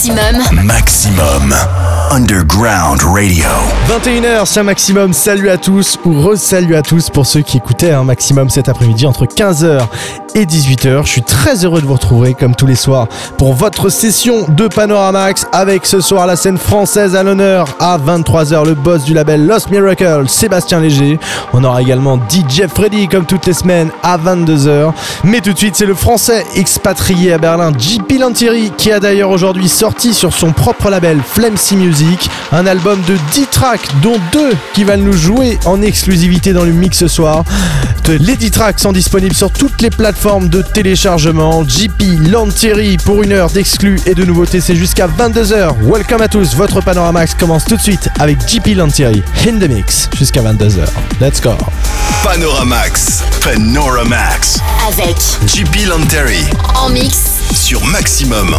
Maximum. Maximum. Underground Radio. 21h c'est un maximum, salut à tous ou re-salut à tous pour ceux qui écoutaient un maximum cet après-midi entre 15h et 18h. Je suis très heureux de vous retrouver comme tous les soirs pour votre session de Panoramax avec ce soir la scène française à l'honneur à 23h le boss du label Lost Miracle, Sébastien Léger. On aura également DJ Freddy comme toutes les semaines à 22h. Mais tout de suite c'est le français expatrié à Berlin JP Lantieri qui a d'ailleurs aujourd'hui sorti sur son propre label Flame C Music un album de 10 tracks dont 2 qui va nous jouer en exclusivité dans le mix ce soir. Les 10 tracks sont disponibles sur toutes les plateformes de téléchargement. JP Lantieri pour une heure d'exclus et de nouveautés, c'est jusqu'à 22h. Welcome à tous, votre Panoramax commence tout de suite avec JP Lantieri in the mix jusqu'à 22h. Let's go. Panoramax. Panoramax. Avec JP Lanterry. en mix Sur Maximum.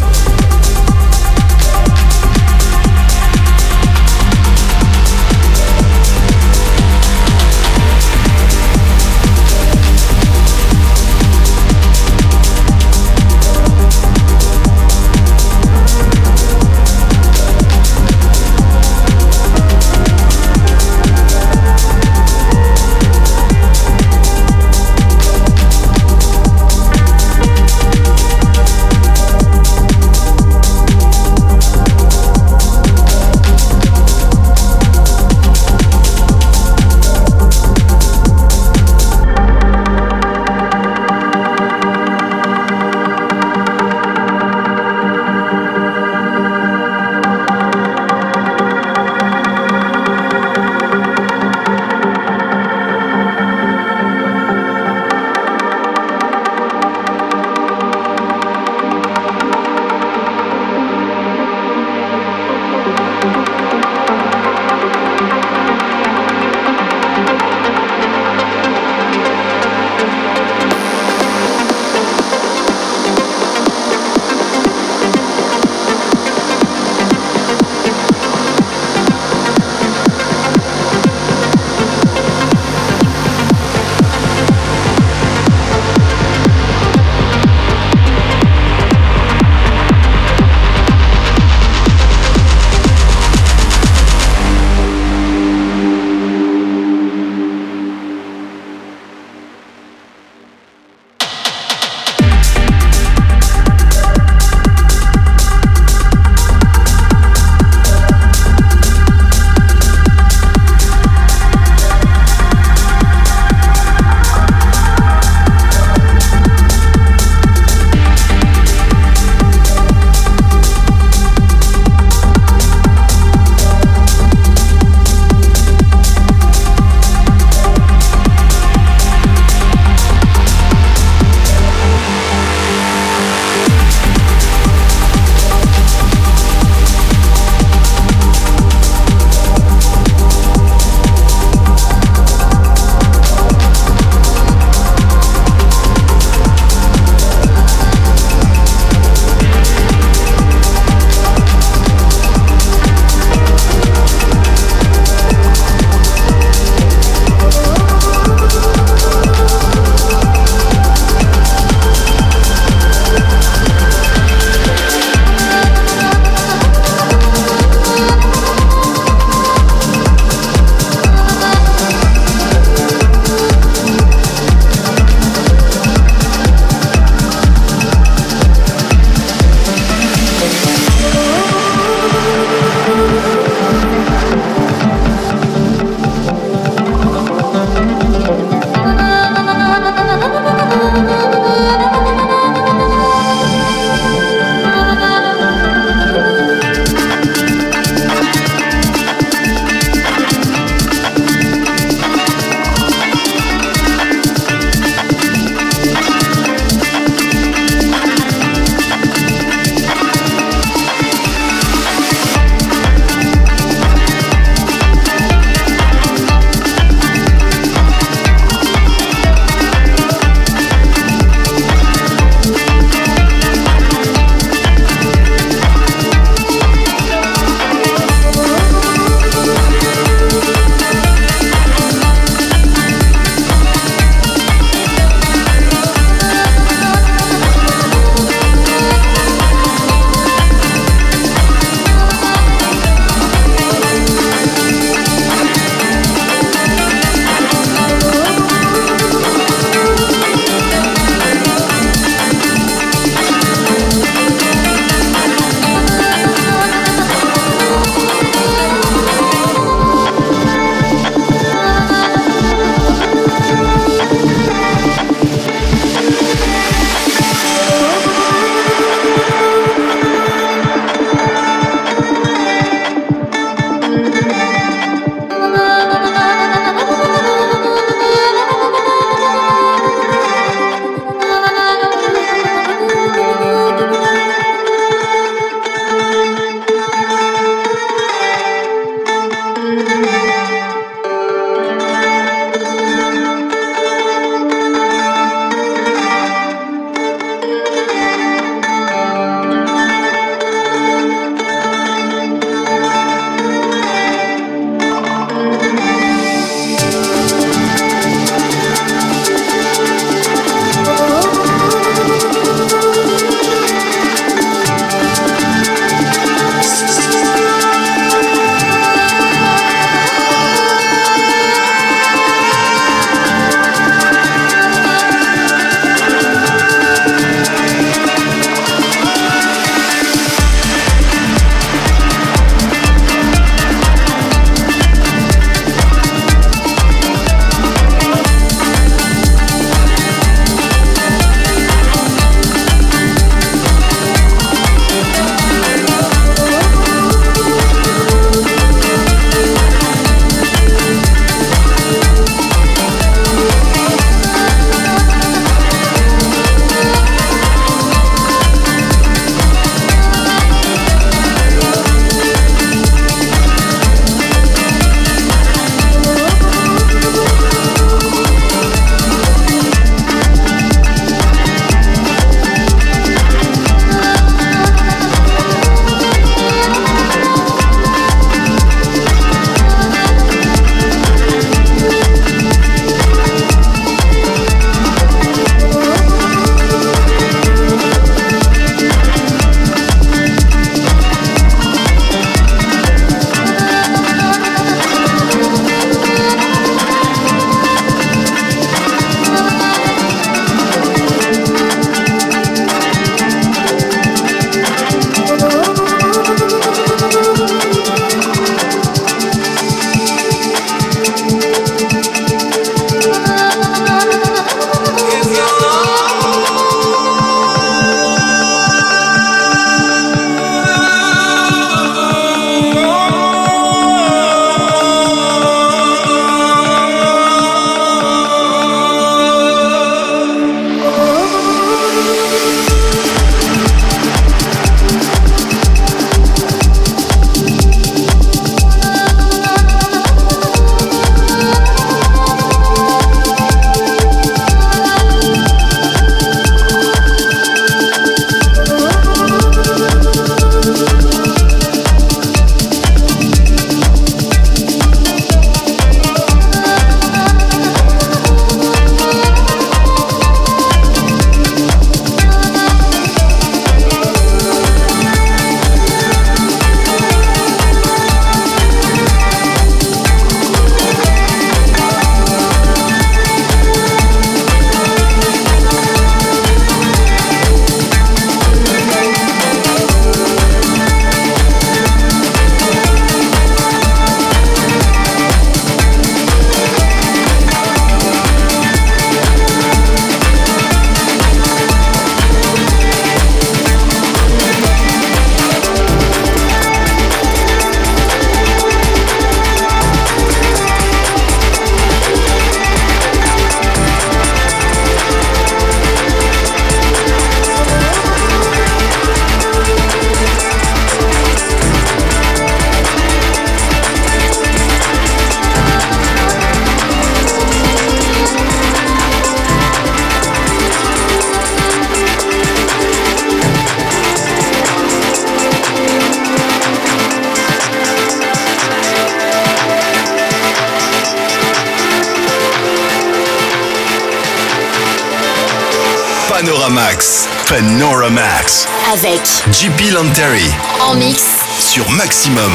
Panoramax. Panoramax. Avec JP Lanteri. En mix. Sur Maximum.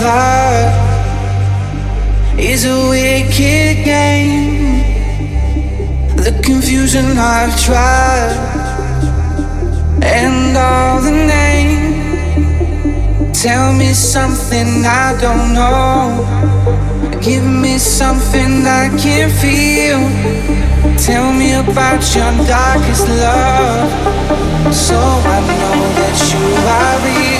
Illusion is a wicked game. The confusion I've tried and all the names. Tell me something I don't know. Give me something I can feel. Tell me about your darkest love. So I know that you are real.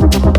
Thank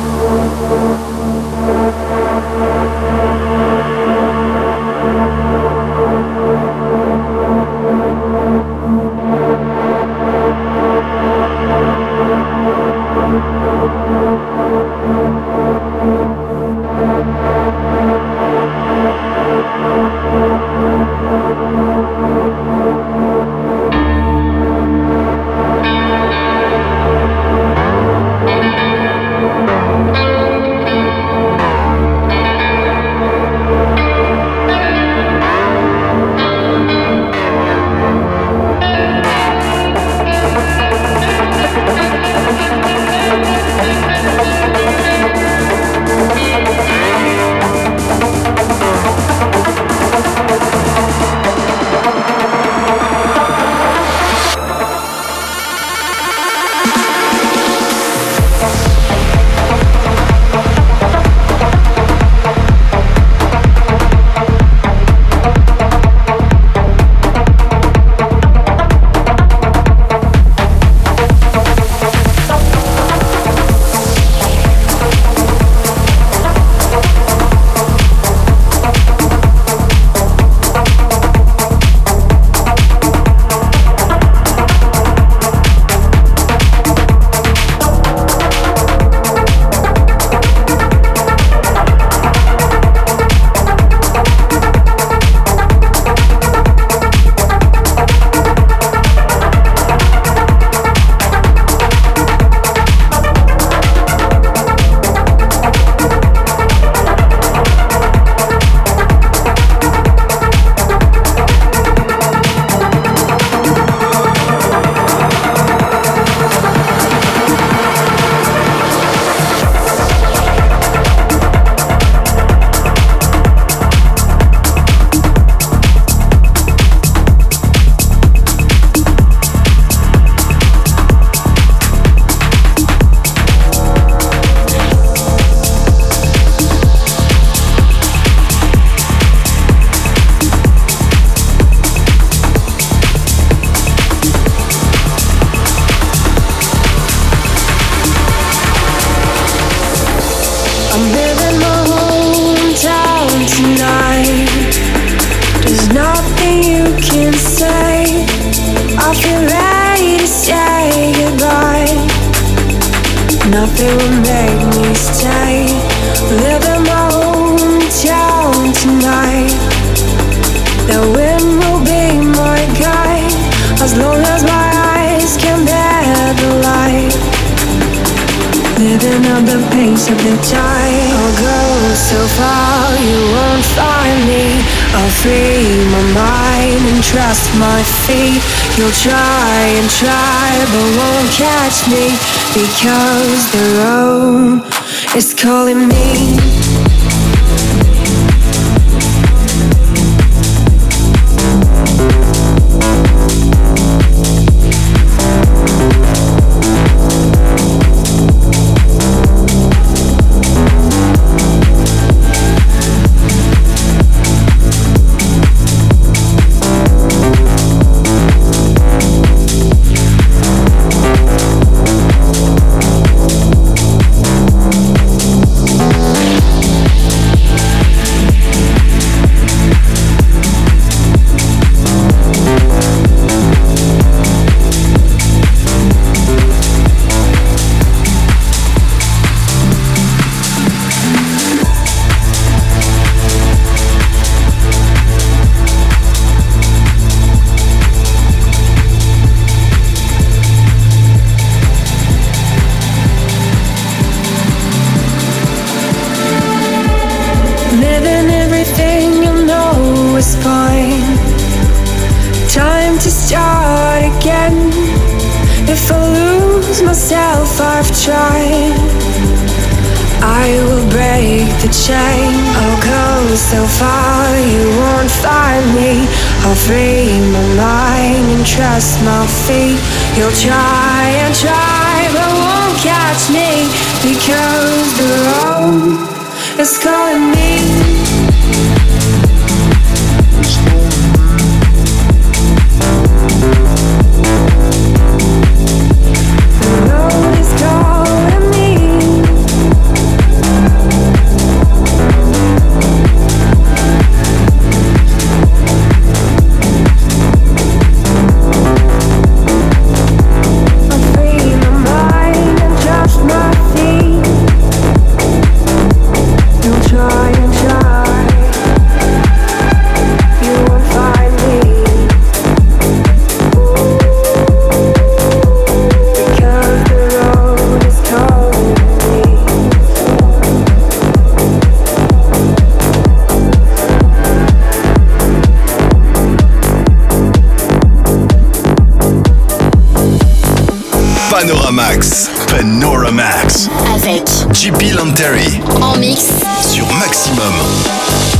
Panoramax. Panoramax. Avec JP Lanteri. En mix. Sur Maximum.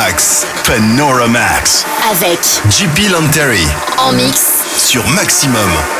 Panoramax. Panoramax. Avec JP Lanteri. En mix. Sur Maximum.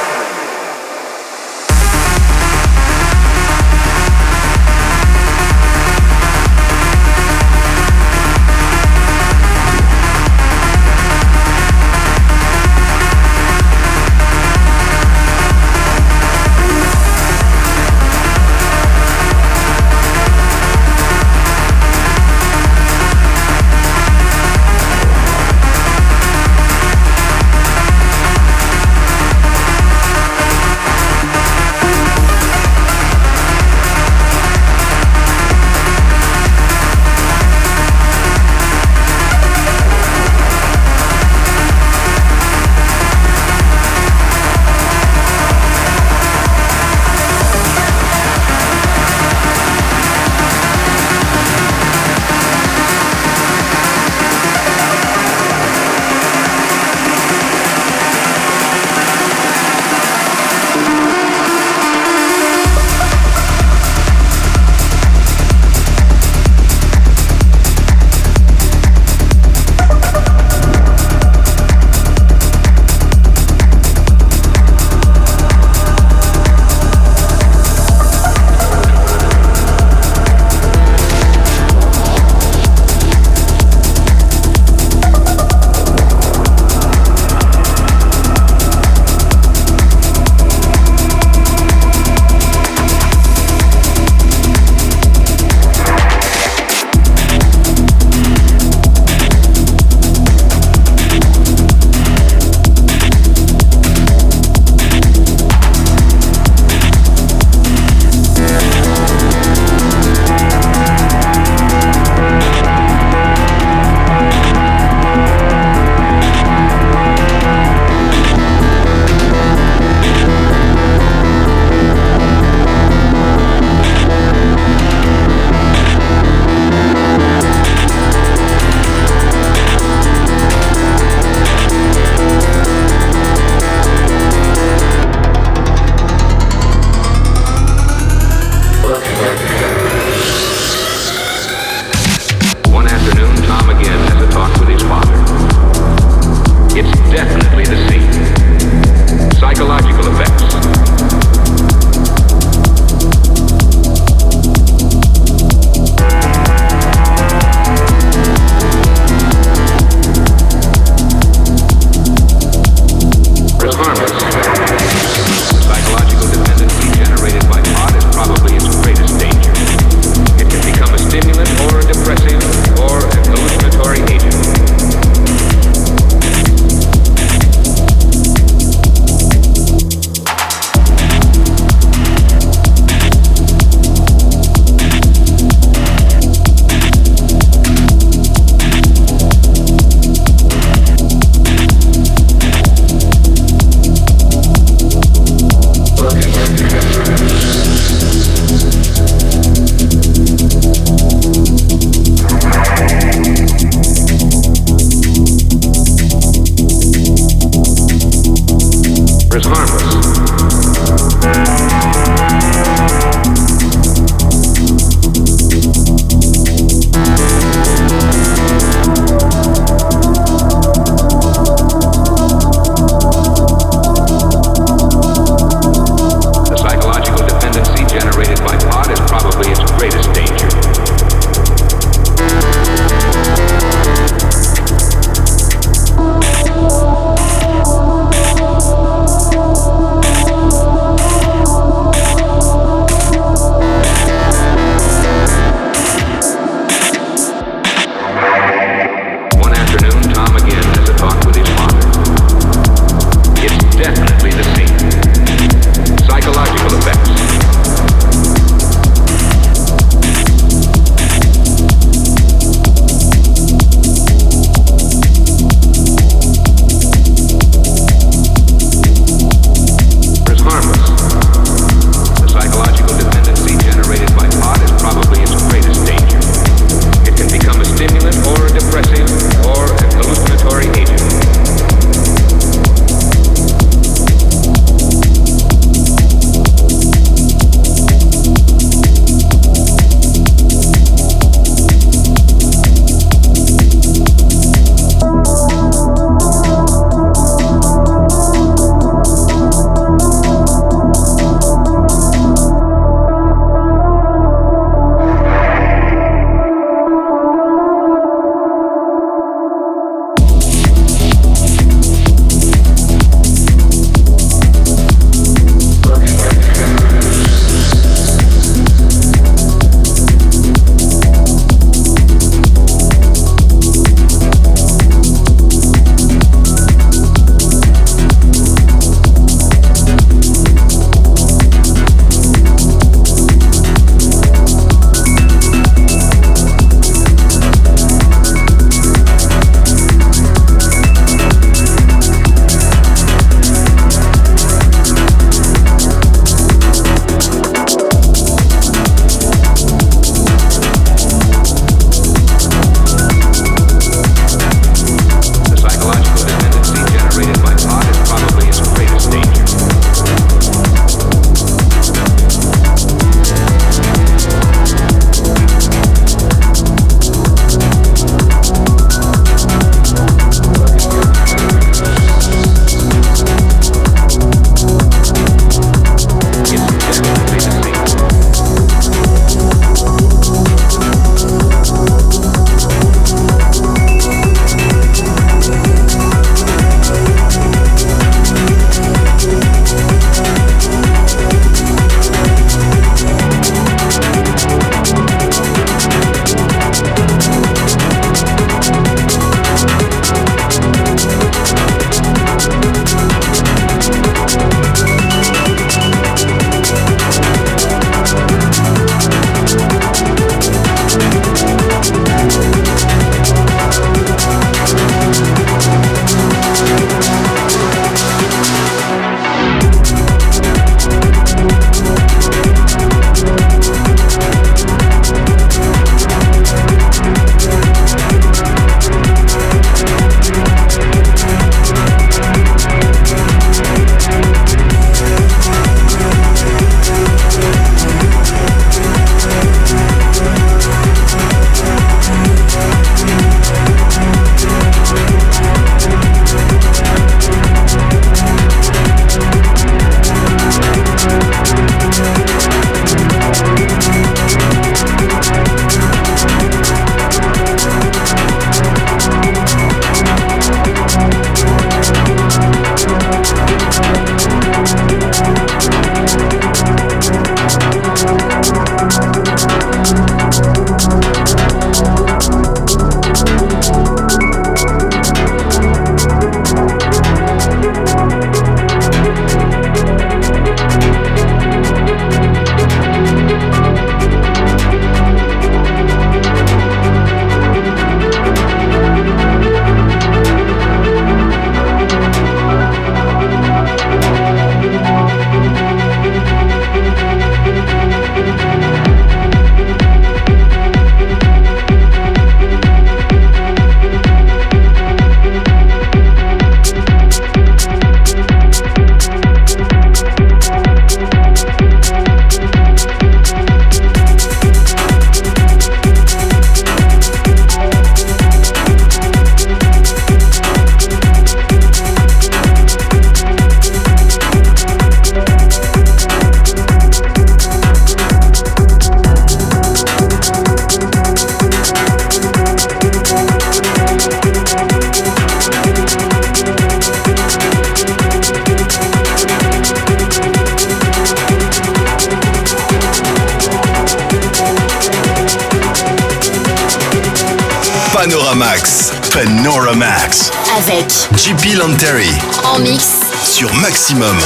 Panoramax. Panoramax. Avec JP Lanteri. En mix. Sur Maximum.